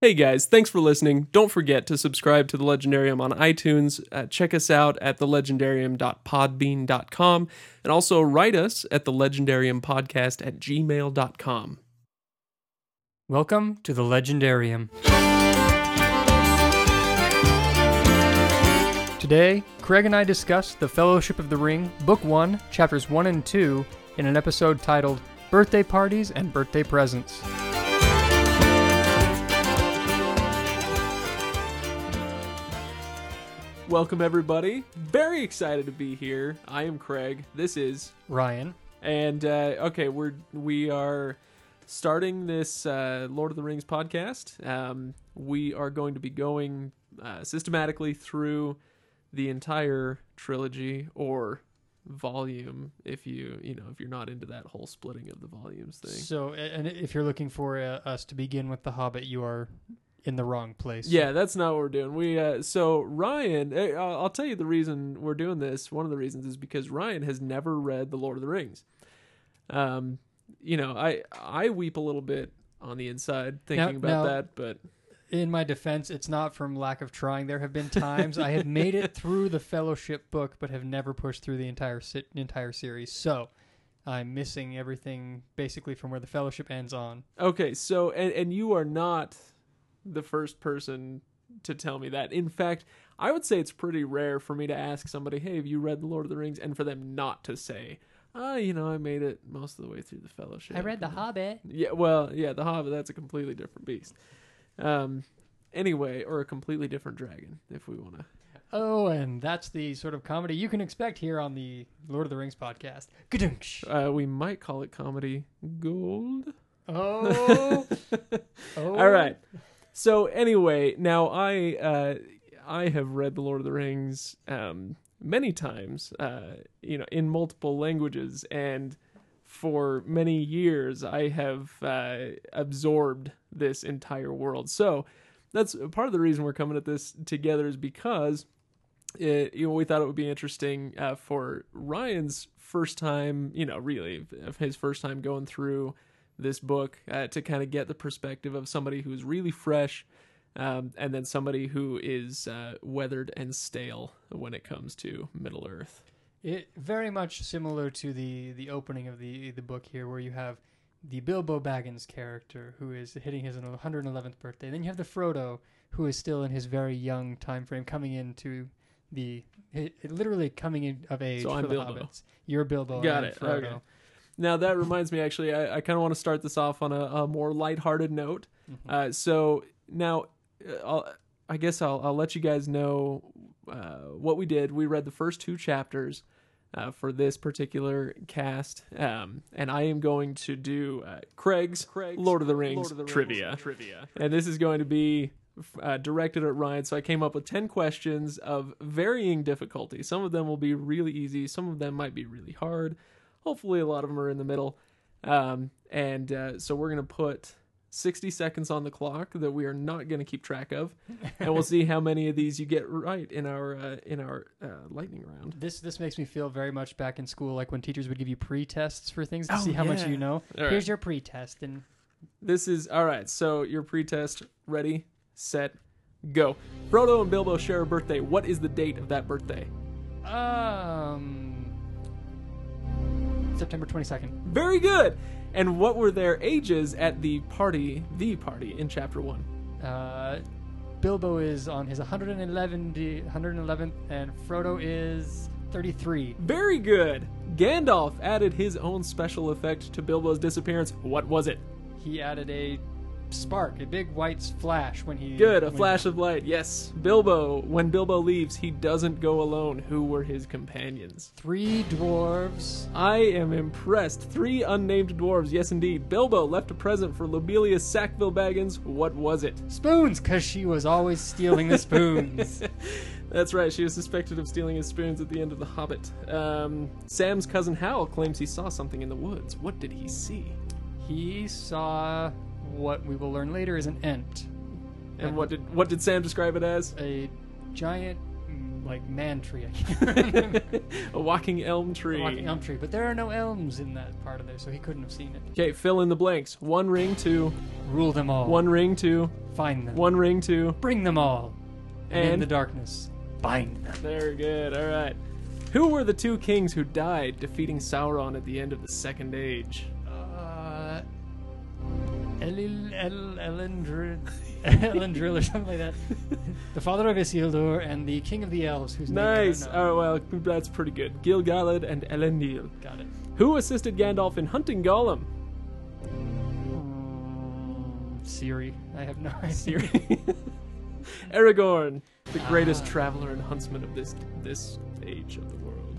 Hey guys, thanks for listening. Don't forget to subscribe to The Legendarium on iTunes. Uh, check us out at thelegendarium.podbean.com and also write us at thelegendariumpodcast at gmail.com. Welcome to the Legendarium. Today, Craig and I discuss The Fellowship of the Ring, Book 1, Chapters 1 and 2, in an episode titled Birthday Parties and Birthday Presents. Welcome everybody. Very excited to be here. I am Craig. This is Ryan. and uh, okay, we're we are starting this uh, Lord of the Rings podcast. Um, we are going to be going uh, systematically through the entire trilogy or volume if you you know if you're not into that whole splitting of the volumes thing. So, and if you're looking for uh, us to begin with The Hobbit, you are in the wrong place. Yeah, that's not what we're doing. We uh, so Ryan, eh, I'll I'll tell you the reason we're doing this. One of the reasons is because Ryan has never read the Lord of the Rings. Um, you know, I I weep a little bit on the inside thinking about now- that, but In my defense, it's not from lack of trying. There have been times I have made it through the Fellowship book, but have never pushed through the entire si- entire series. So, I'm missing everything basically from where the Fellowship ends on. okay. So and and you are not the first person to tell me that. In fact, I would say it's pretty rare for me to ask somebody, "Hey, have you read the Lord of the Rings?" and for them not to say, "Ah, you know, I made it most of the way through the Fellowship." I read The Hobbit. Yeah, well, yeah, the Hobbit. That's a completely different beast. Um, anyway, or a completely different dragon, if we want to. Oh, and that's the sort of comedy you can expect here on the Lord of the Rings podcast. Gadunch. Uh, we might call it comedy gold. Oh, oh. All right. So anyway, now I uh, I have read the Lord of the Rings um, many times, uh, you know, in multiple languages, and for many years I have uh, absorbed this entire world. So that's part of the reason we're coming at this together is because it, you know we thought it would be interesting uh, for Ryan's first time, you know, really his first time going through this book uh, to kind of get the perspective of somebody who's really fresh um, and then somebody who is uh, weathered and stale when it comes to Middle Earth. It very much similar to the the opening of the the book here, where you have the Bilbo Baggins character who is hitting his 111th birthday. Then you have the Frodo who is still in his very young time frame, coming into the literally coming in of age So for I'm the Bilbo. hobbits. You're Bilbo. Got and it. Frodo. Okay. Now that reminds me, actually, I, I kind of want to start this off on a, a more lighthearted note. Mhm. Uh, so now, uh, I'll, I guess I'll, I'll let you guys know uh, what we did. We read the first two chapters uh, for this particular cast, um, and I am going to do uh, Craig's, Lord of the Rings trivia. Trivia, and this is going to be uh, directed at Ryan. So I came up with ten questions of varying difficulty. Some of them will be really easy. Some of them might be really hard. Hopefully, a lot of them are in the middle. Um, and uh, so we're gonna put 60 seconds on the clock that we are not going to keep track of, and we'll see how many of these you get right in our uh, in our uh, lightning round. This this makes me feel very much back in school, like when teachers would give you pre-tests for things to Oh, see how much you know. All Here's right. your pre-test, and This is all right. So your pre-test, ready, set, go. Frodo and Bilbo share a birthday. What is the date of that birthday? um, September 22nd. Very good. And what were their ages at the party, the party in chapter one? Uh, Bilbo is on his 111 111th, and Frodo is 33. Very good. Gandalf added his own special effect to Bilbo's disappearance. What was it? He added a spark, a big white flash when he. Good, a flash of light. Yes. Bilbo, when Bilbo leaves, he doesn't go alone. Who were his companions? Three dwarves. I am impressed. Three unnamed dwarves. Yes, indeed. Bilbo left a present for Lobelia Sackville Baggins. What was it? Spoons, because she was always stealing the spoons. That's right. She was suspected of stealing his spoons at the end of The Hobbit. Um, Sam's cousin Hal claims he saw something in the woods. What did he see? he saw what we will learn later is an ent. And what did what did Sam describe it as? A giant mm, like man tree. I can't a walking elm tree. A walking elm tree, but there are no elms in that part of there, so he couldn't have seen it. Okay, fill in the blanks. One ring, to Rule them all. One ring, to Find them. One ring, to Bring them all. And, in the darkness, bind them. very good. All right. Who were the two kings who died defeating Sauron at the end of the Second Age? Elil, El, Elendrid, Elendril or something like that. the father of Isildur and the king of the elves, whose name Nice. Oh well, that's pretty good. Gil-galad and Elendil. Got it. Who assisted Gandalf in hunting Gollum? Mm, Siri. I have no idea. Siri. Aragorn, the greatest Ah. traveler and huntsman of this this age of the world.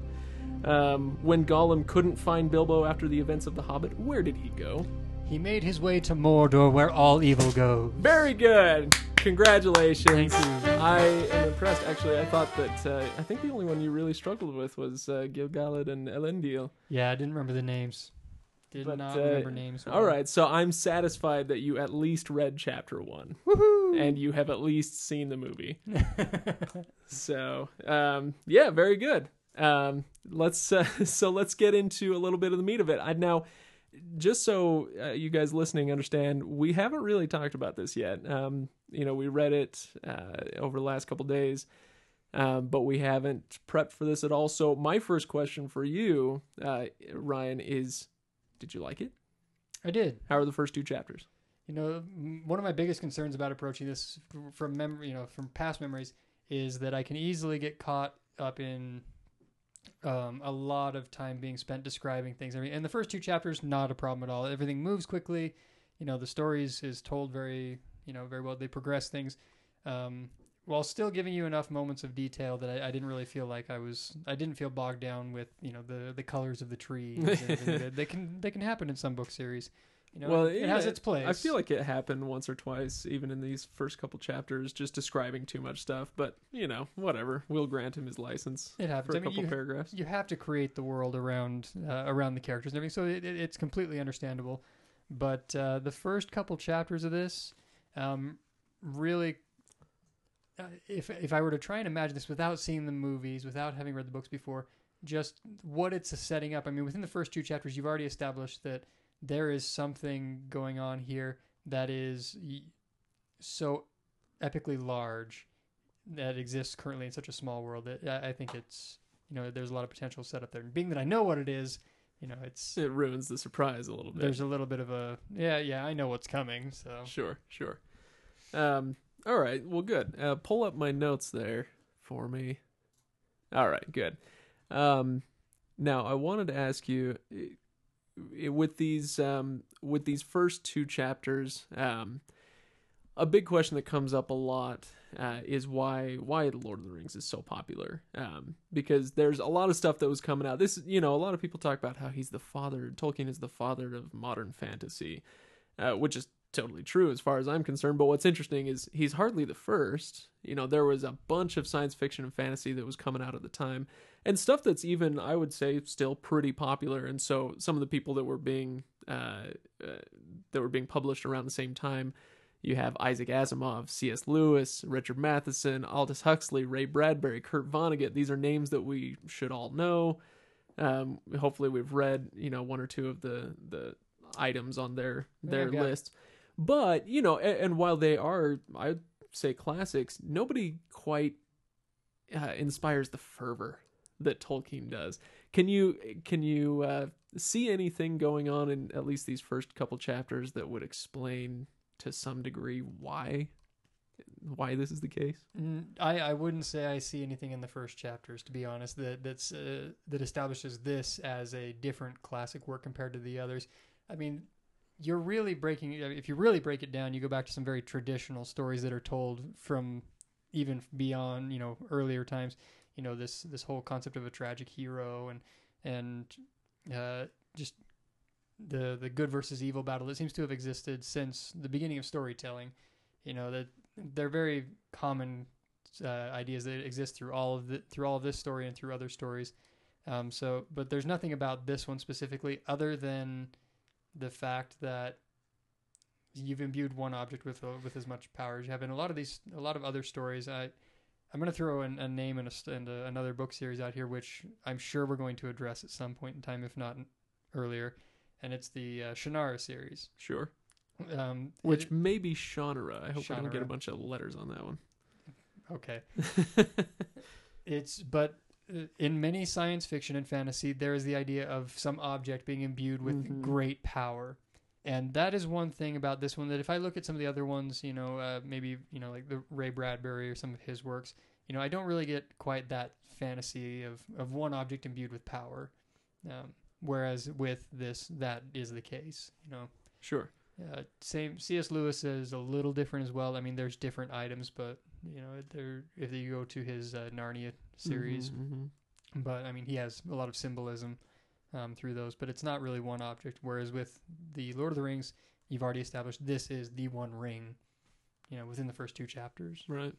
Um, when Gollum couldn't find Bilbo after the events of The Hobbit, where did he go? He made his way to Mordor, where all evil goes. Very good. Congratulations. Thank you. I am impressed. Actually, I thought that uh, I think the only one you really struggled with was uh, Gil-galad and Elendil. Yeah, I didn't remember the names. Did But, not uh, remember names. All right, so I'm satisfied that you at least read chapter one, Woohoo! and you have at least seen the movie. So, um, yeah, very good. Um, let's uh, so let's get into a little bit of the meat of it. I now, just so uh, you guys listening understand, we haven't really talked about this yet. Um, you know, we read it uh, over the last couple days, um, but we haven't prepped for this at all. So, my first question for you, uh, Ryan, is: Did you like it? I did. How are the first two chapters? You know, one of my biggest concerns about approaching this from memory, you know, from past memories, is that I can easily get caught up in um, a lot of time being spent describing things. I mean, in the first two chapters, not a problem at all. Everything moves quickly. You know, the stories is told very, you know, very well. They progress things. Um, while still giving you enough moments of detail that I, I didn't really feel like I was I didn't feel bogged down with you know the the colors of the trees. and they can they can happen in some book series. You know, Well, it, has yeah, its place. I feel like it happened once or twice, even in these first couple chapters, just describing too much stuff. But you know, whatever. We'll grant him his license it happens. for a I mean, couple you, paragraphs. you have to create the world around uh, around the characters and everything, so it, it, it's completely understandable. But uh, the first couple chapters of this, um, really, uh, if if I were to try and imagine this without seeing the movies, without having read the books before, just what it's setting up. I mean, within the first two chapters, you've already established that there is something going on here that is so epically large that exists currently in such a small world that I think it's you know there's a lot of potential set up there. And being that I know what it is, you know it's It ruins the surprise a little bit. there's a little bit of a yeah yeah I know what's coming. So Sure, sure. Um, all right. Well, good. Uh, pull up my notes there for me. All right, good. Um, now I wanted to ask you with these um, with these first two chapters. Um, a big question that comes up a lot uh, is why why the Lord of the Rings is so popular. Um, because there's a lot of stuff that was coming out. This, you know, a lot of people talk about how he's the father. Tolkien is the father of modern fantasy, uh, which is totally true as far as I'm concerned. But what's interesting is he's hardly the first. You know, there was a bunch of science fiction and fantasy that was coming out at the time, and stuff that's even I would say still pretty popular. And so some of the people that were being uh, uh, that were being published around the same time. You have Isaac Asimov, C.S. Lewis, Richard Matheson, Aldous Huxley, Ray Bradbury, Kurt Vonnegut. These are names that we should all know. Um, hopefully, we've read you know one or two of the the items on their their got- lists. But you know, and, and while they are, I'd say classics, nobody quite uh, inspires the fervor that Tolkien does. Can you can you uh, see anything going on in at least these first couple chapters that would explain to some degree why why this is the case? Mm, I, I wouldn't say I see anything in the first chapters, to be honest, that that's uh, that establishes this as a different classic work compared to the others. I mean, you're really breaking. If you really break it down, you go back to some very traditional stories that are told from even beyond you know earlier times. You know this this whole concept of a tragic hero and and uh, just the the good versus evil battle that seems to have existed since the beginning of storytelling. You know that they're very common uh, ideas that exist through all of the through all of this story and through other stories. Um, so, but there's nothing about this one specifically other than the fact that you've imbued one object with with as much power as you have in a lot of these a lot of other stories. I I'm going to throw an, a name and, a, and a, another book series out here, which I'm sure we're going to address at some point in time, if not earlier. And it's the uh, Shannara series. Sure. Um, Which it- may be Shannara. I hope I don't get a bunch of letters on that one. okay. It's but uh, in many science fiction and fantasy, there is the idea of some object being imbued with Mhm. great power, and that is one thing about this one. That if I look at some of the other ones, you know, uh, maybe you know like the Ray Bradbury or some of his works, you know, I don't really get quite that fantasy of of one object imbued with power. Um, whereas with this, that is the case. You know, Sure. uh, same C.S. Lewis is a little different as well. I mean, there's different items, but you know, there if you go to his uh, Narnia series, Mhm, mhm. but I mean, he has a lot of symbolism um, through those. But it's not really one object. Whereas with the Lord of the Rings, you've already established this is the one ring. You know, within the first two chapters. Right.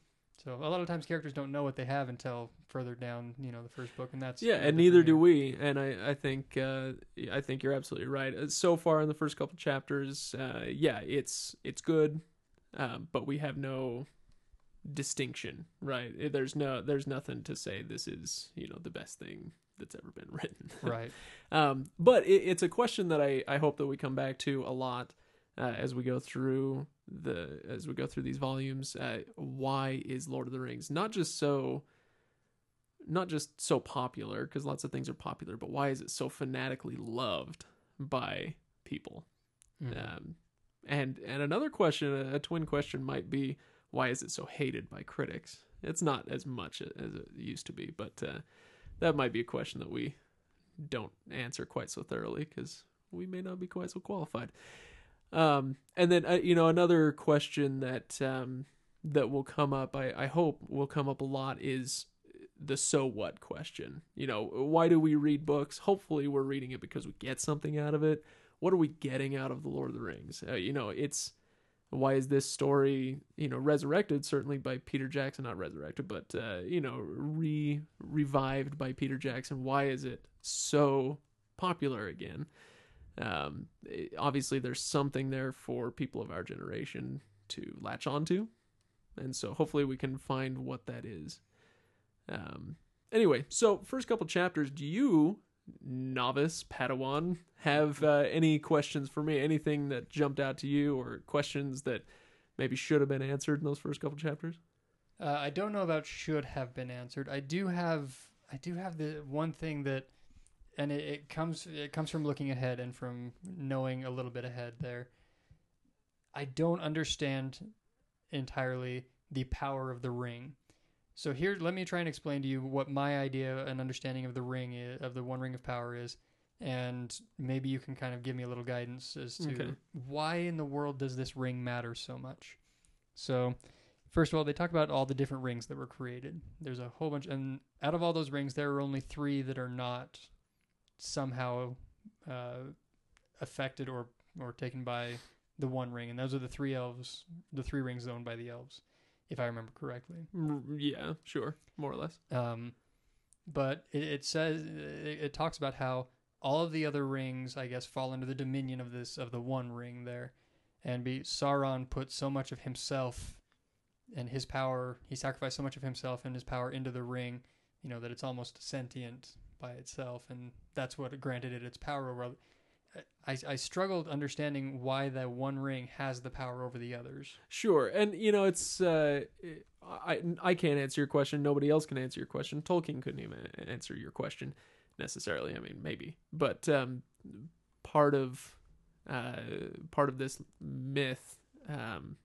So a lot of times characters don't know what they have until further down, you know, the first book, and that's Yeah, and neither do we. And I, I think, uh, I think you're absolutely right. Uh, So far in the first couple chapters, uh, yeah, it's it's good, um, but we have no distinction, right? There's no, there's nothing to say this is, you know, the best thing that's ever been written. Right. Um, but it, it's a question that I, I hope that we come back to a lot uh, as we go through the as we go through these volumes. Uh, why is Lord of the Rings not just so not just so popular because lots of things are popular, but why is it so fanatically loved by people? Mhm. Um, and and another question, a, a twin question, might be why is it so hated by critics? It's not as much as it used to be, but uh, that might be a question that we don't answer quite so thoroughly because we may not be quite so qualified. Um, and then uh, you know another question that um, that will come up, I, I hope will come up a lot is the so what question. You know, why do we read books? Hopefully, we're reading it because we get something out of it. What are we getting out of the Lord of the Rings? Uh, you know, it's why is this story you know resurrected? Certainly by peter jackson not resurrected but uh, you know re revived by peter jackson. Why is it so popular again? Um, obviously there's something there for people of our generation to latch onto. And so hopefully we can find what that is. Um, anyway so first couple chapters do you novice padawan have uh, any questions for me anything that jumped out to you or questions that maybe should have been answered in those first couple chapters Uh, I don't know about should have been answered. I do have I do have the one thing that, and it, it comes it comes from looking ahead and from knowing a little bit ahead there. I don't understand entirely the power of the ring. So here, let me try and explain to you what my idea and understanding of the ring is, of the One Ring of Power is, and maybe you can kind of give me a little guidance as to Okay. why in the world does this ring matter so much. So, first of all, they talk about all the different rings that were created. There's a whole bunch, and out of all those rings, there are only three that are not somehow uh, affected or or taken by the One Ring, and those are the three elves, the three rings owned by the elves, if I remember correctly. Yeah sure more or less Um, but it, it says it, it talks about how all of the other rings, I guess, fall under the dominion of this of the one ring there, and be Sauron put so much of himself and his power. He sacrificed so much of himself and his power into the ring, you know, that it's almost sentient by itself, and that's what granted it its power over. I, I struggled understanding why that one ring has the power over the others. Sure, and you know it's uh, I I can't answer your question. Nobody else can answer your question. Tolkien couldn't even answer your question necessarily. I mean, maybe, but um, part of uh, part of this myth, um,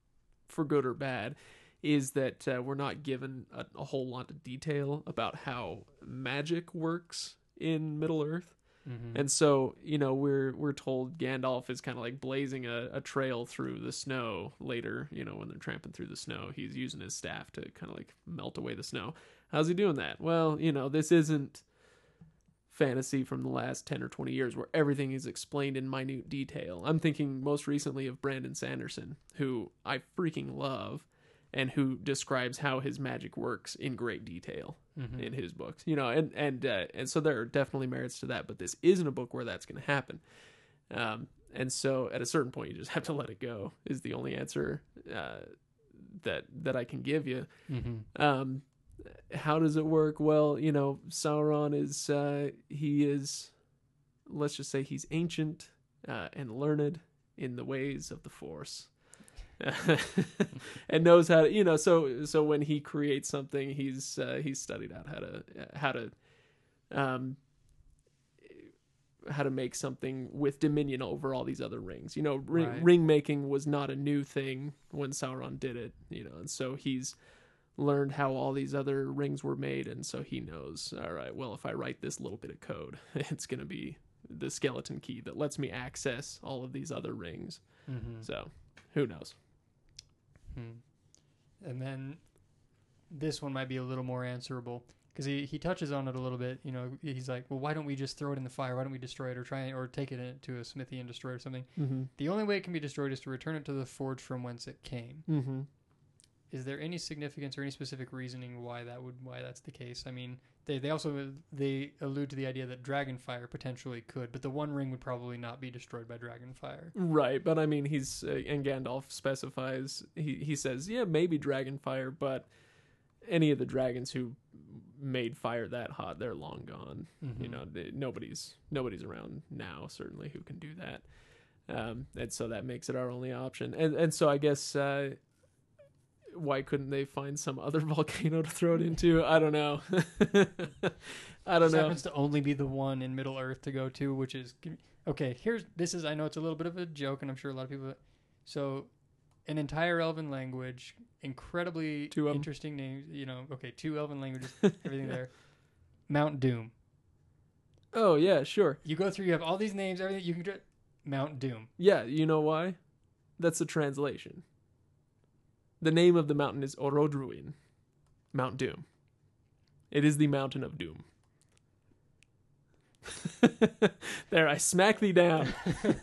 for good or bad, is that uh, we're not given a, a whole lot of detail about how magic works in Middle Earth. Mm-hmm. And so, you know, we're we're told Gandalf is kind of like blazing a, a trail through the snow later, you know, when they're tramping through the snow. He's using his staff to kind of like melt away the snow. How's he doing that? Well, you know, this isn't fantasy from the last 10 or 20 years where everything is explained in minute detail. I'm thinking most recently of Brandon Sanderson, who I freaking love and who describes how his magic works in great detail mm-hmm. in his books you know and and uh, and so there are definitely merits to that but this isn't a book where that's going to happen um and so at a certain point you just have to let it go is the only answer uh that that i can give you Mm-hmm. um how does it work? Well, you know, Sauron is uh, he is, let's just say he's ancient uh, and learned in the ways of the Force. and knows how to you know so so when he creates something he's uh, he's studied out how to how to um how to make something with dominion over all these other rings you know ring, Right. ring making was not a new thing when sauron did it you know and so he's learned how all these other rings were made and so he knows all right well if i write this little bit of code it's going to be the skeleton key that lets me access all of these other rings Mm-hmm. so who knows Hmm. And then this one might be a little more answerable because he, he touches on it a little bit. You know, he's like, well, why don't we just throw it in the fire? Why don't we destroy it or try or take it to a smithy and destroy it or something? mm-hmm. The only way it can be destroyed is to return it to the forge from whence it came. Mm-hmm. Is there any significance or any specific reasoning why that would why that's the case? I mean, they they also they allude to the idea that dragonfire potentially could, but the One Ring would probably not be destroyed by dragonfire. Right, but I mean, he's uh, and Gandalf specifies. He he says, yeah, maybe dragonfire, but any of the dragons who made fire that hot, they're long gone. You Mhm. know, they, nobody's nobody's around now, certainly who can do that. Um, and so that makes it our only option. And and so I guess uh, why couldn't they find some other volcano to throw it into? I don't know. I don't This know. happens to only be the one in Middle Earth to go to, which is okay. Here's this is I know it's a little bit of a joke, and I'm sure a lot of people. So, an entire Elven language, incredibly Two interesting names. You know, okay, two Elven languages, everything there. Mount Doom. Oh yeah, sure. You go through, you have all these names, everything you can. Mount Doom. Yeah, you know why? That's the translation. The name of the mountain is Orodruin, Mount Doom. It is the mountain of doom. there, I smack thee down.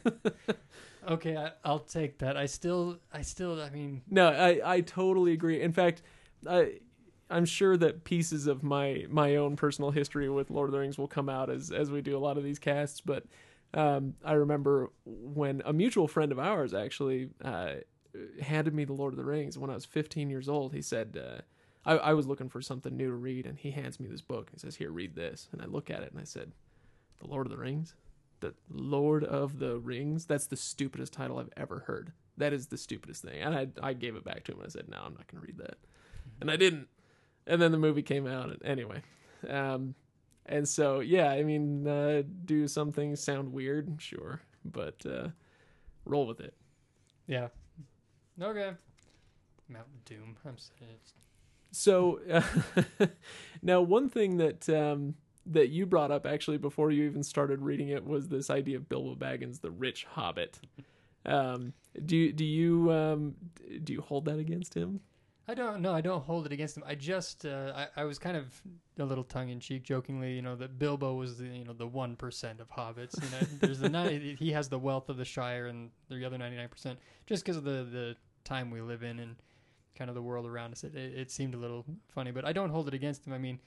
Okay, I, I'll take that. I still, I still, I mean, No, I, I totally agree. In fact, I I'm sure that pieces of my my own personal history with Lord of the Rings will come out as as we do a lot of these casts. But um, I remember when a mutual friend of ours actually uh, handed me the Lord of the Rings when I was 15 years old. He said. Uh, I, I was looking for something new to read, and he hands me this book. He says, "Here, read this." And I look at it, and I said, "The Lord of the Rings." The Lord of the Rings. That's the stupidest title I've ever heard. That is the stupidest thing. And I I gave it back to him. And I said, "No, I'm not going to read that," and I didn't. And then the movie came out. And anyway, um, and so yeah, I mean, uh, do some things sound weird? Sure, but uh, roll with it. yeah. Okay. Mount Doom. I'm saying So uh, now, one thing that um, that you brought up actually before you even started reading it was this idea of Bilbo Baggins, the rich hobbit. Um, do do you um, do you hold that against him? I don't know. I don't hold it against him. I just, uh, I, I was kind of a little tongue in cheek, jokingly, you know, that Bilbo was the, you know, the one percent of hobbits. You know, there's the ni- he has the wealth of the Shire, and the other ninety nine percent, just because of the the time we live in and kind of the world around us. It, it, it seemed a little funny, but I don't hold it against him. I mean,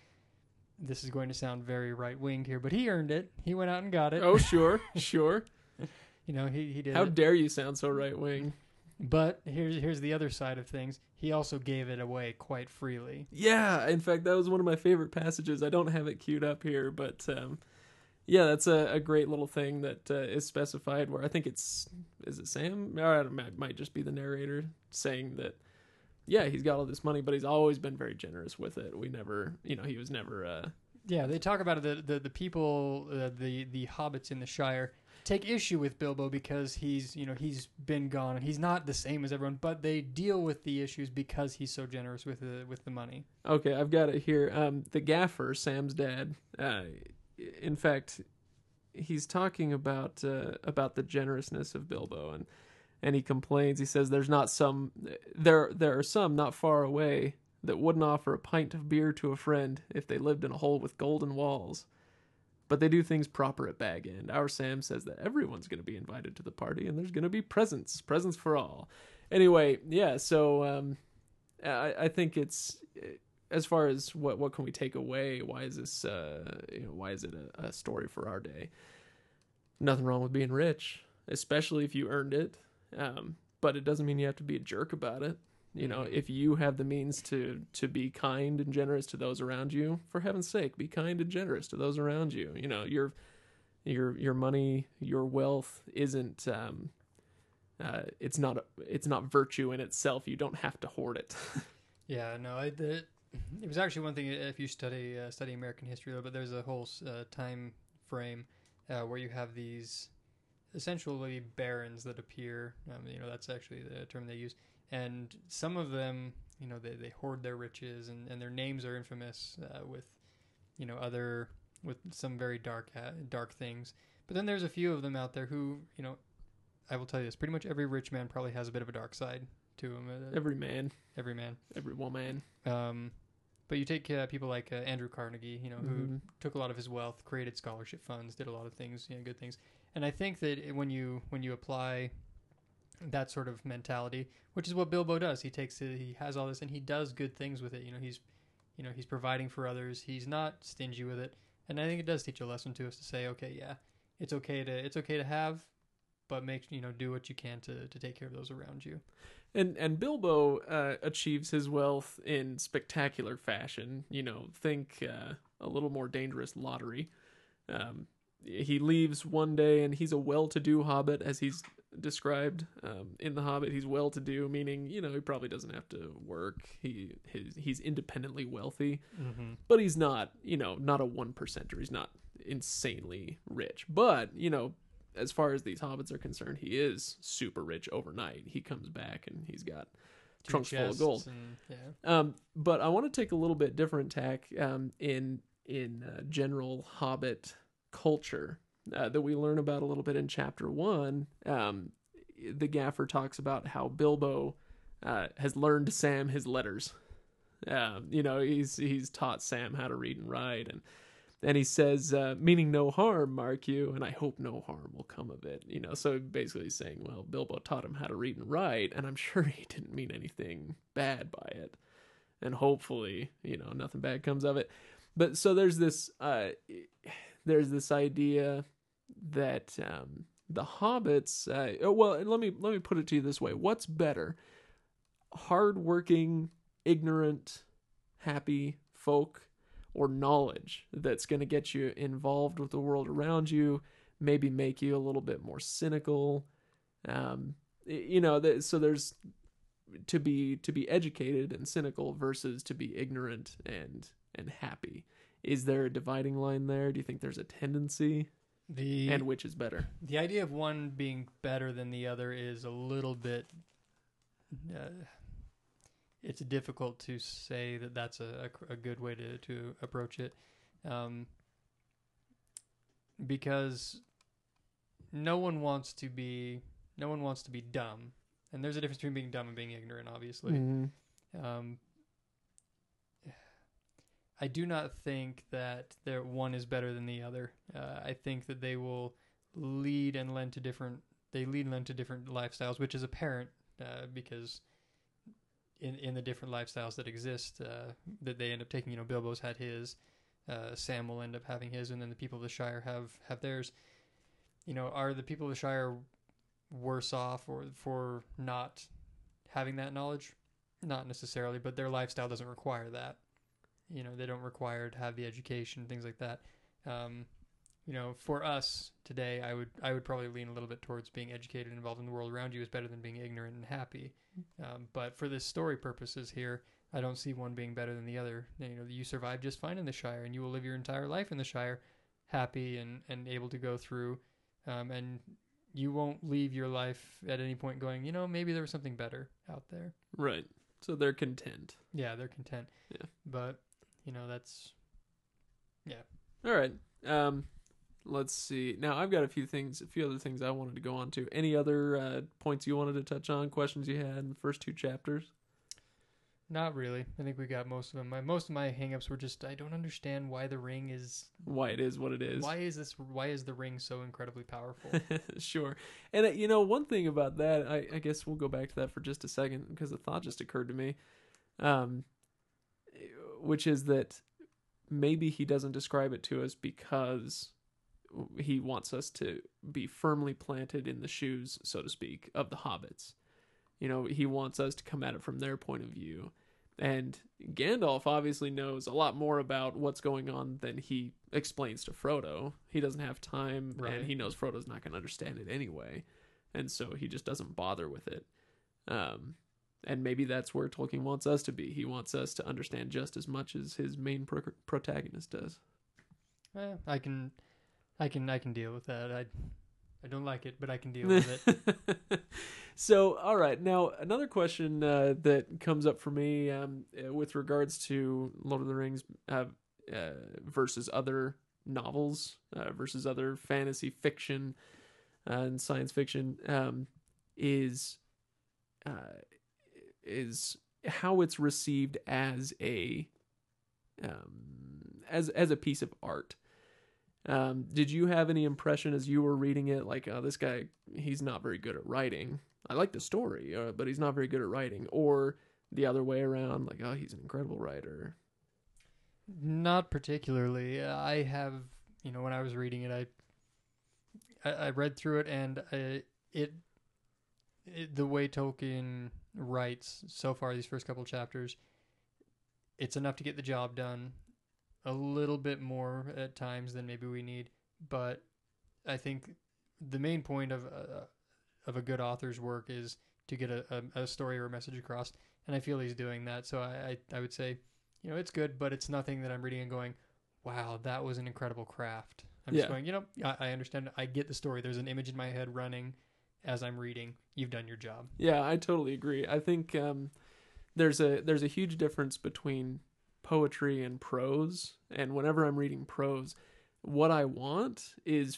this is going to sound very right winged here, but he earned it. He went out and got it. Oh, sure, sure. You know, he he did. How it. dare you sound so right wing? But here's here's the other side of things. He also gave it away quite freely. Yeah, in fact, that was one of my favorite passages. I don't have it queued up here, but um, yeah, that's a, a great little thing that uh, is specified. Where I think it's is it Sam? Or it might- just be the narrator saying that. Yeah, he's got all this money, but he's always been very generous with it. We never, you know, he was never. Uh, Yeah, they talk about it, the the the people, uh, the the hobbits in the Shire take issue with Bilbo because he's you know he's been gone and he's not the same as everyone, but they deal with the issues because he's so generous with the with the money. Okay, I've got it here. Um, the gaffer, Sam's dad. Uh, in fact, he's talking about uh, about the generousness of Bilbo, and and he complains. He says, "There's not some there there are some not far away that wouldn't offer a pint of beer to a friend if they lived in a hole with golden walls." But they do things proper at Bag End. Our Sam says that everyone's going to be invited to the party, and there's going to be presents, presents for all. Anyway, yeah. So um, I, I think it's as far as what what can we take away why is this uh you know why is it a, a story for our day nothing wrong with being rich especially if you earned it um but it doesn't mean you have to be a jerk about it You know, if you have the means to to be kind and generous to those around you, for heaven's sake, be kind and generous to those around you. You know, your your your money, your wealth isn't um uh, it's not it's not virtue in itself. You don't have to hoard it. Yeah, no, I, the, it was actually one thing if you study uh, study American history bit. There's a whole uh, time frame uh, where you have these essentially barons that appear. Um, you know, that's actually the term they use, and some of them, you know, they, they hoard their riches, and, and their names are infamous uh, with, you know, other with some very dark ha- dark things. But then there's a few of them out there who, you know, I will tell you this: pretty much every rich man probably has a bit of a dark side to him. Uh, every man, every man. every woman. Um, but you take uh, people like uh, Andrew Carnegie, you know, who Mhm. took a lot of his wealth, created scholarship funds, did a lot of things, you know, good things. And I think that when you when you apply that sort of mentality, which is what Bilbo does, he takes it, he has all this, and he does good things with it. You know, he's you know he's providing for others. He's not stingy with it, and I think it does teach a lesson to us to say, okay, yeah, it's okay to it's okay to have, but make you know do what you can to to take care of those around you. And and Bilbo uh, achieves his wealth in spectacular fashion. You know, think uh, a little more dangerous lottery. Um, he leaves one day, and he's a well-to-do hobbit, as he's described um, in the Hobbit. He's well-to-do, meaning you know he probably doesn't have to work. He his he's independently wealthy, Mm-hmm. but he's not you know not a one percenter. He's not insanely rich, but you know as far as these hobbits are concerned, he is super rich overnight. He comes back and he's got trunks full of gold. And, yeah. Um, but I want to take a little bit different tack um, in in uh, general Hobbit culture uh, that we learn about a little bit in chapter one. Um, the Gaffer talks about how Bilbo uh, has learned Sam his letters. Um, you know, he's he's taught Sam how to read and write, and and he says, uh, meaning no harm, mark you, and I hope no harm will come of it. You know, so basically he's saying, well, Bilbo taught him how to read and write, and I'm sure he didn't mean anything bad by it, and hopefully, you know, nothing bad comes of it. But so there's this, uh, there's this idea that um, the hobbits. Uh, oh, well, let me let me put it to you this way: What's better, hardworking, ignorant, happy folk? or knowledge that's going to get you involved with the world around you, maybe make you a little bit more cynical. Um, you know, so there's to be to be educated and cynical versus to be ignorant and and happy. Is there a dividing line there? Do you think there's a tendency? The And which is better? the idea of one being better than the other is a little bit. Uh, it's difficult to say that that's a, a, a good way to, to approach it, um, because no one wants to be no one wants to be dumb, and there's a difference between being dumb and being ignorant, obviously. Mhm. Um, I do not think that there one is better than the other. Uh, I think that they will lead and lend to different. They lead and lend to different lifestyles, which is apparent uh, because in in the different lifestyles that exist, uh, that they end up taking. You know, Bilbo's had his. Uh, Sam will end up having his, and then the people of the Shire have have theirs. You know, are the people of the Shire worse off or for not having that knowledge? Not necessarily, but their lifestyle doesn't require that. You know, they don't require to have the education, things like that. Um, you know, for us today, I would I would probably lean a little bit towards being educated and involved in the world around you is better than being ignorant and happy. Um, but for this story purposes here, I don't see one being better than the other. You know, you survive just fine in the Shire, and you will live your entire life in the Shire, happy and and able to go through, um, and you won't leave your life at any point going, you know, maybe there was something better out there. Right. So they're content. Yeah, they're content. Yeah. But you know, that's yeah. All right. Um, let's see. Now I've got a few things, a few other things I wanted to go on to. Any other uh, points you wanted to touch on? Questions you had in the first two chapters? not really. I think we got most of them. My most of my hangups were just I don't understand why the ring is Why it is what it is. why is this why is the ring so incredibly powerful? sure. And uh, you know, one thing about that, I, I guess we'll go back to that for just a second because a thought just occurred to me, um, which is that maybe he doesn't describe it to us because he wants us to be firmly planted in the shoes, so to speak, of the hobbits. You know, he wants us to come at it from their point of view. And Gandalf obviously knows a lot more about what's going on than he explains to Frodo. He doesn't have time, Right. and he knows Frodo's not going to understand it anyway. And so he just doesn't bother with it. Um, and maybe that's where Tolkien wants us to be. He wants us to understand just as much as his main pro- protagonist does. Eh, I can, I can, I can deal with that. I, I don't like it, but I can deal with it. so, all right. Now, another question uh, that comes up for me um, uh, with regards to Lord of the Rings uh, uh, versus other novels uh, versus other fantasy fiction uh, and science fiction um, is uh, is how it's received as a um, as as a piece of art. Um, did you have any impression as you were reading it, like, oh, this guy, he's not very good at writing? I like the story, uh, but he's not very good at writing. Or the other way around, like, oh, he's an incredible writer. Not particularly. I have, you know, when I was reading it, I, I, I read through it, and I, it, it, the way Tolkien writes so far, these first couple chapters, it's enough to get the job done. A little bit more at times than maybe we need, but I think the main point of uh, of a good author's work is to get a, a, a story or a message across, and I feel he's doing that. So I, I, I would say you know, it's good, but it's nothing that I'm reading and going, wow, that was an incredible craft. I'm Yeah. just going, you know, I, I understand. I get the story. There's an image in my head running as I'm reading. You've done your job. Yeah, I totally agree. I think um, there's a there's a huge difference between poetry and prose. And whenever I'm reading prose, what I want is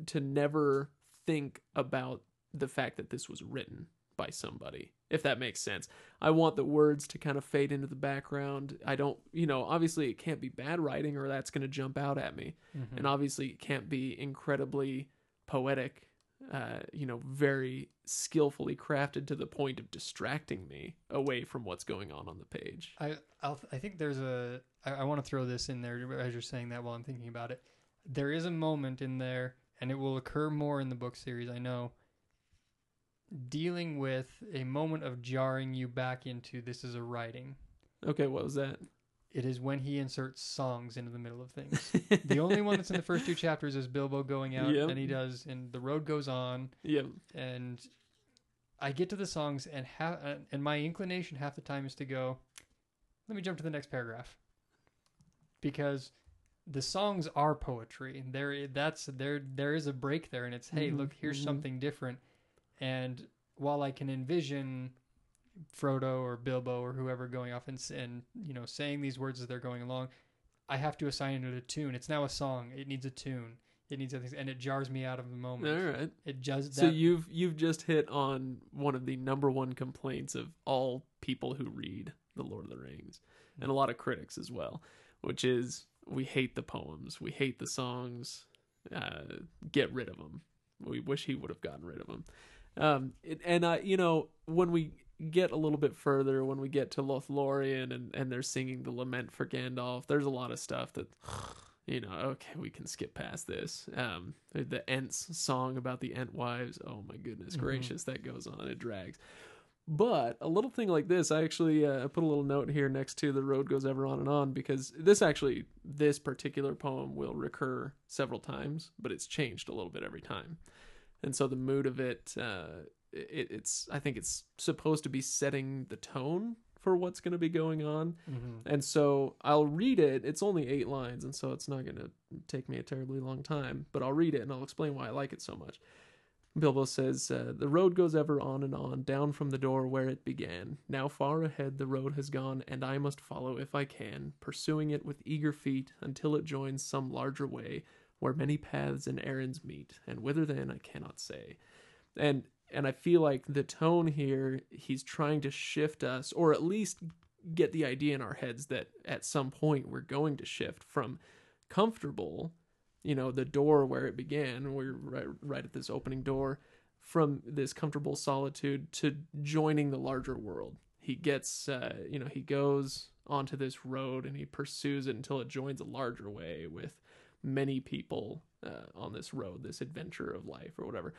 f- to never think about the fact that this was written by somebody, if that makes sense. I want the words to kind of fade into the background. I don't, you know, obviously it can't be bad writing or that's going to jump out at me Mm-hmm. and obviously it can't be incredibly poetic uh, you know very skillfully crafted to the point of distracting me away from what's going on on the page I I'll, I think there's a I, I want to throw this in there as you're saying that while I'm thinking about it. There is a moment in there, and it will occur more in the book series. I know. Dealing with a moment of jarring you back into this is a writing. okay what was that It is when he inserts songs into the middle of things. the only one that's in the first two chapters is Bilbo going out, Yep. and he does, and the road goes on, yeah and I get to the songs, and half, and my inclination half the time is to go, let me jump to the next paragraph, because the songs are poetry. and There, that's there. There is a break there, and it's hey, Mhm, look, here's mhm. something different. And while I can envision Frodo or Bilbo or whoever going off and, and you know saying these words as they're going along, I have to assign it a tune. It's now a song. It needs a tune. It needs other things, and it jars me out of the moment. all right It just so you've you've just hit on one of the number one complaints of all people who read the lord of the rings and a lot of critics as well which is we hate the poems we hate the songs uh, get rid of them we wish he would have gotten rid of them um, it, and uh, you know when we get a little bit further when we get to lothlorien and, and they're singing the lament for gandalf there's a lot of stuff that you know okay we can skip past this um, the ents song about the ent wives oh my goodness Mhm. gracious that goes on it drags but a little thing like this, I actually uh, put a little note here next to the road goes ever on and on because this actually, this particular poem will recur several times, but it's changed a little bit every time. And so the mood of it, uh, it it's, I think it's supposed to be setting the tone for what's going to be going on. Mhm. And so I'll read it. It's only eight lines, and so it's not going to take me a terribly long time, but I'll read it and I'll explain why I like it so much. Bilbo says, uh, The road goes ever on and on, down from the door where it began. Now far ahead the road has gone, and I must follow if I can, pursuing it with eager feet until it joins some larger way where many paths and errands meet, and whither then I cannot say. And and I feel like the tone here, he's trying to shift us, or at least get the idea in our heads that at some point we're going to shift from comfortable you know the door where it began we're right, right at this opening door from this comfortable solitude to joining the larger world. He gets uh, you know he goes onto this road and he pursues it until it joins a larger way with many people uh, on this road this adventure of life or whatever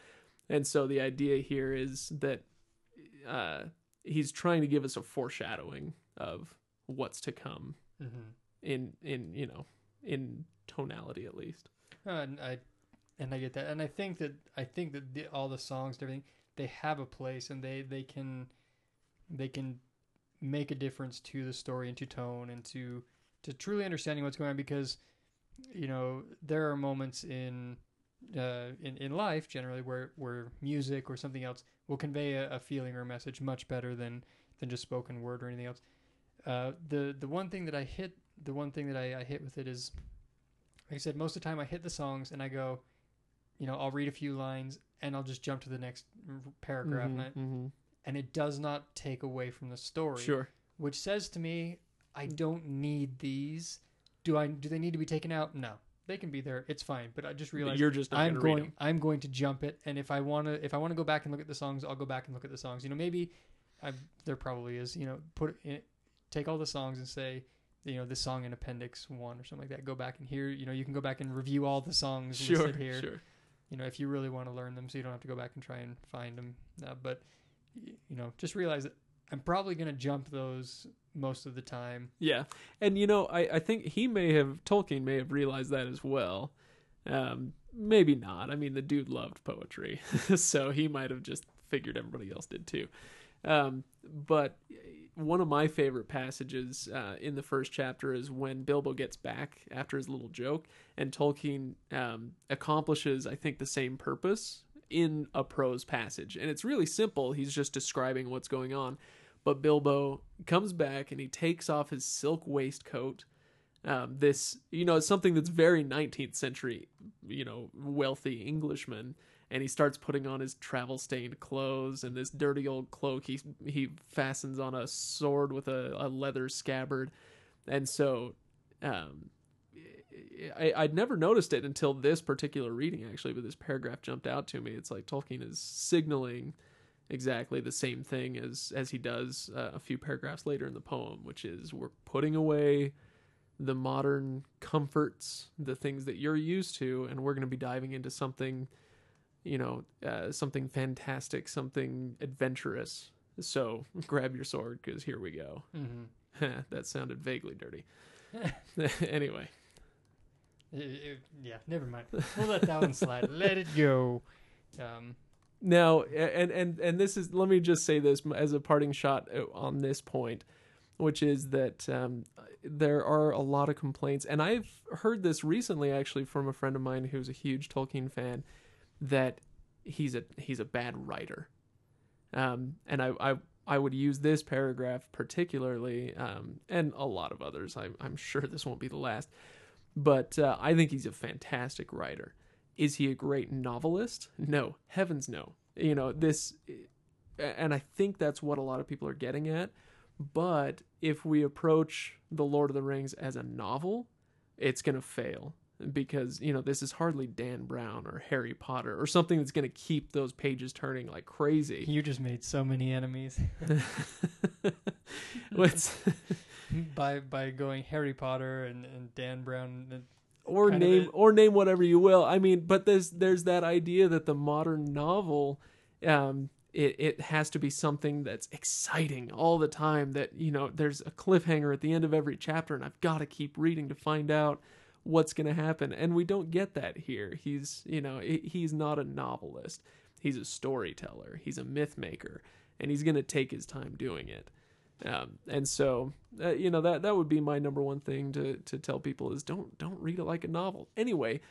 and so the idea here is that uh, he's trying to give us a foreshadowing of what's to come Mm-hmm. in in you know in tonality at least. Uh, and I and I get that, and I think that I think that the, all the songs and everything they have a place, and they they can they can make a difference to the story and to tone and to to truly understanding what's going on because you know there are moments in uh, in in life generally where where music or something else will convey a, a feeling or a message much better than than just spoken word or anything else. Uh, the the one thing that I hit the one thing that I, I hit with it is like I said, most of the time I hit the songs and I go, you know, I'll read a few lines and I'll just jump to the next paragraph, and, I, Mhm, and it does not take away from the story. Sure. which says to me, I don't need these. Do I? Do they need to be taken out? No, they can be there. It's fine. But I just realized You're just I'm going. I'm going to jump it, and if I want to, if I want to go back and look at the songs, I'll go back and look at the songs. You know, maybe I've, there probably is. You know, put it, take all the songs and say, you know, this song in Appendix One or something like that. Go back and hear. You know, you can go back and review all the songs Sure. listed here. Sure. You know, if you really want to learn them, so you don't have to go back and try and find them. Uh, but you know, just realize that I'm probably to jump those most of the time. Yeah, and you know, I, I think he may have Tolkien may have realized that as well. Um, maybe not. I mean, the dude loved poetry, so he might have just figured everybody else did too. Um, but one of my favorite passages uh, in the first chapter is when Bilbo gets back after his little joke, and Tolkien um, accomplishes, I think, the same purpose in a prose passage, and it's really simple. He's just describing what's going on but Bilbo comes back and he takes off his silk waistcoat. Um, this, you know, it's something that's very 19th century, you know, wealthy Englishman, and he starts putting on his travel stained clothes and this dirty old cloak. He he fastens on a sword with a, a leather scabbard, and so, um, I, I'd never noticed it until this particular reading actually, but this paragraph jumped out to me. It's like Tolkien is signaling exactly the same thing as as he does uh, a few paragraphs later in the poem, which is we're putting away the modern comforts, the things that you're used to, and we're going to be diving into something, you know, uh, something fantastic, something adventurous. So grab your sword because here we go. Mm-hmm. that sounded vaguely dirty. anyway, yeah, never mind. We'll let that one slide. Let it go. Um, Now, and and and this is let me just say this as a parting shot uh, on this point, which is that um, there are a lot of complaints, and I've heard this recently actually from a friend of mine who's a huge Tolkien fan, that he's a he's a bad writer, um, and I I I would use this paragraph particularly, um, and a lot of others. I'm I'm sure this won't be the last, but uh, I think he's a fantastic writer. Is he a great novelist? No, heavens no. You know, this and I think that's what a lot of people are getting at. But if we approach The Lord of the Rings as a novel, it's going to fail because, you know, this is hardly Dan Brown or Harry Potter or something that's going to keep those pages turning like crazy. you just made so many enemies What's- by by going Harry Potter and, and Dan Brown. Or kind name or name whatever you will. I mean, but there's there's that idea that the modern novel um it, it has to be something that's exciting all the time that you know there's a cliffhanger at the end of every chapter and I've got to keep reading to find out what's going to happen and we don't get that here. He's, you know, he's not a novelist. He's a storyteller. He's a myth maker and he's going to take his time doing it. Um, and so, uh, you know, that that would be my number one thing to to tell people is don't don't read it like a novel. Anyway,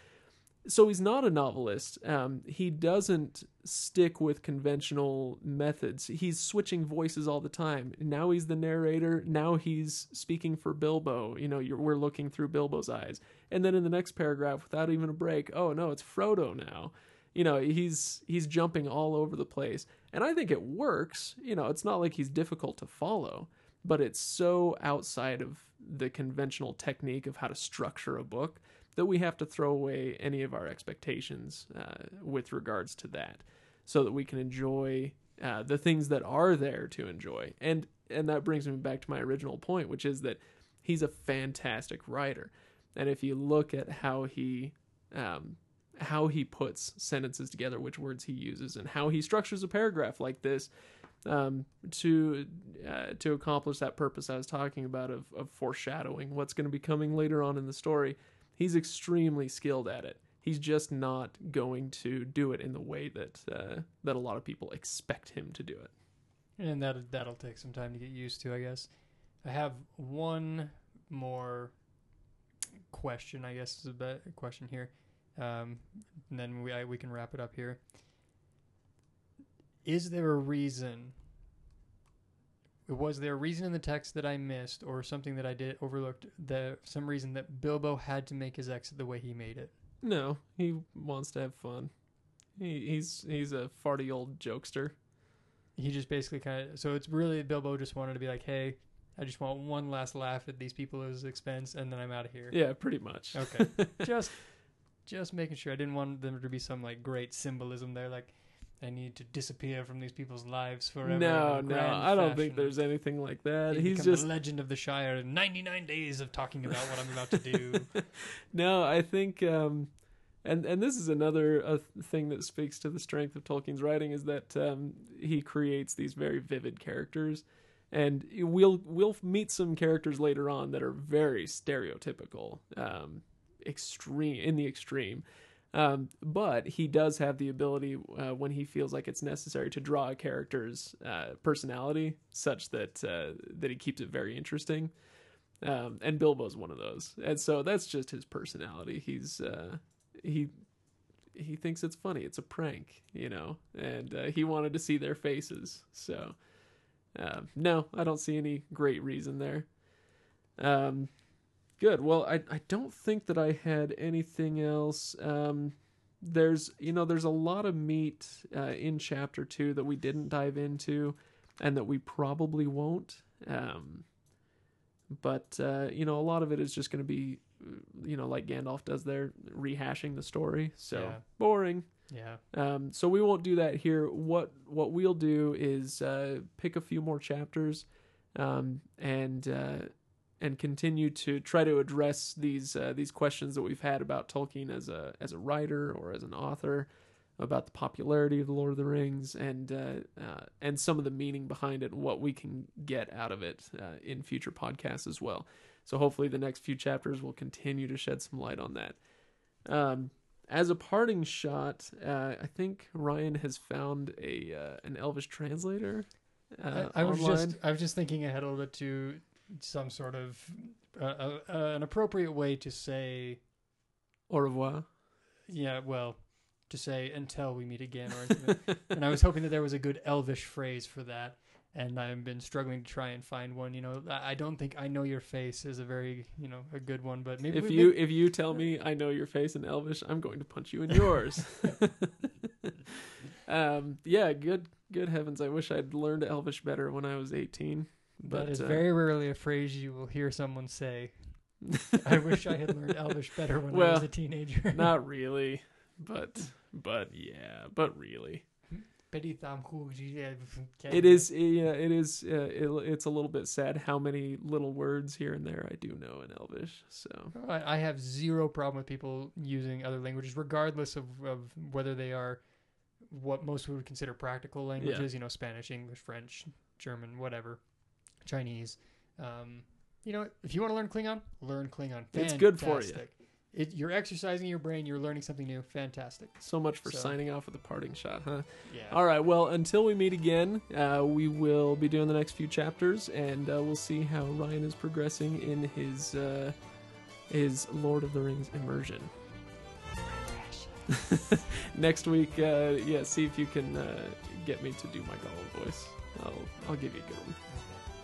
so he's not a novelist. Um, he doesn't stick with conventional methods. He's switching voices all the time. Now he's the narrator. Now he's speaking for Bilbo. You know, we're looking through Bilbo's eyes. And then in the next paragraph, without even a break, oh no, it's Frodo now. You know, he's he's jumping all over the place, and I think it works. You know, it's not like he's difficult to follow, but it's so outside of the conventional technique of how to structure a book that we have to throw away any of our expectations uh, with regards to that, so that we can enjoy uh, the things that are there to enjoy. And and that brings me back to my original point, which is that he's a fantastic writer, and if you look at how he um, how he puts sentences together, which words he uses, and how he structures a paragraph like this, um, to uh, to accomplish that purpose I was talking about of, of foreshadowing what's going to be coming later on in the story. He's extremely skilled at it. He's just not going to do it in the way that uh, that a lot of people expect him to do it. And that that'll take some time to get used to, I guess. I have one more question, I guess is a question here, um, and then we I, we can wrap it up here. Is there a reason? Was there a reason in the text that I missed, or something that I did overlooked? That some reason that Bilbo had to make his exit the way he made it? No, he wants to have fun. He, he's he's a farty old jokester. He just basically kind of. So it's really Bilbo just wanted to be like, hey, I just want one last laugh at these people's expense, and then I'm out of here. Yeah, pretty much. Okay. just just making sure I didn't want them to be some like great symbolism there, like I need to disappear from these people's lives forever. no, no, I don't think there's anything like that. He's just the legend of the Shire. Ninety nine days of talking about what I'm about to do. no. I think, um, and and this is another uh, thing that speaks to the strength of Tolkien's writing is that um, he creates these very vivid characters, and we'll we'll meet some characters later on that are very stereotypical, um, extreme in the extreme. Um, but he does have the ability uh, when he feels like it's necessary to draw a character's uh, personality such that uh, that he keeps it very interesting. Um, and Bilbo's one of those, and so that's just his personality. He's uh, he he thinks it's funny. It's a prank, you know, and uh, he wanted to see their faces. So um, no, I don't see any great reason there. Um, good. Well, I I don't think that I had anything else. Um, there's you know there's a lot of meat uh, in chapter two that we didn't dive into, and that we probably won't. Um, but uh, you know a lot of it is just going to be you know like Gandalf does there rehashing the story. So Yeah. boring. Yeah. Um, so we won't do that here. What what we'll do is uh, pick a few more chapters, um, and uh, and continue to try to address these uh, these questions that we've had about Tolkien as a as a writer or as an author, about the popularity of the Lord of the Rings, and uh, uh, and some of the meaning behind it, and what we can get out of it uh, in future podcasts as well. So hopefully, the next few chapters will continue to shed some light on that. Um, as a parting shot, uh, I think Ryan has found a uh, an Elvish translator. Uh, I, I was just I was just thinking ahead a little bit to some sort of uh, uh, uh, an appropriate way to say au revoir. yeah well to say until we meet again or anything. and I was hoping that there was a good Elvish phrase for that. And I've been struggling to try and find one. You know, I don't think "I know your face" is a very, you know, a good one. But maybe If you if you tell me I know your face in Elvish, I'm going to punch you in yours. um, yeah, good good heavens! I wish I'd learned Elvish better when I was 18. But that is uh, very rarely a phrase you will hear someone say. I wish I had learned Elvish better when I was a teenager. not really, but but yeah, but really. It It is, yeah, it is. Uh, it, it's a little bit sad how many little words here and there I do know in Elvish. So I I have zero problem with people using other languages, regardless of, of whether they are what most would consider practical languages. You know, Spanish, English, French, German, whatever, Chinese. Um, you know, if you want to learn Klingon, learn Klingon. It's good for you. It, you're exercising your brain. You're learning something new. Fantastic. so much for So- signing off with a parting shot, huh? Yeah. All right. Well, until we meet again, uh, we will be doing the next few chapters, and uh, we'll see how Ryan is progressing in his uh, his Lord of the Rings immersion. next week, uh, yeah, see if you can uh, get me to do my Gollum voice. I'll I'll give you a good one.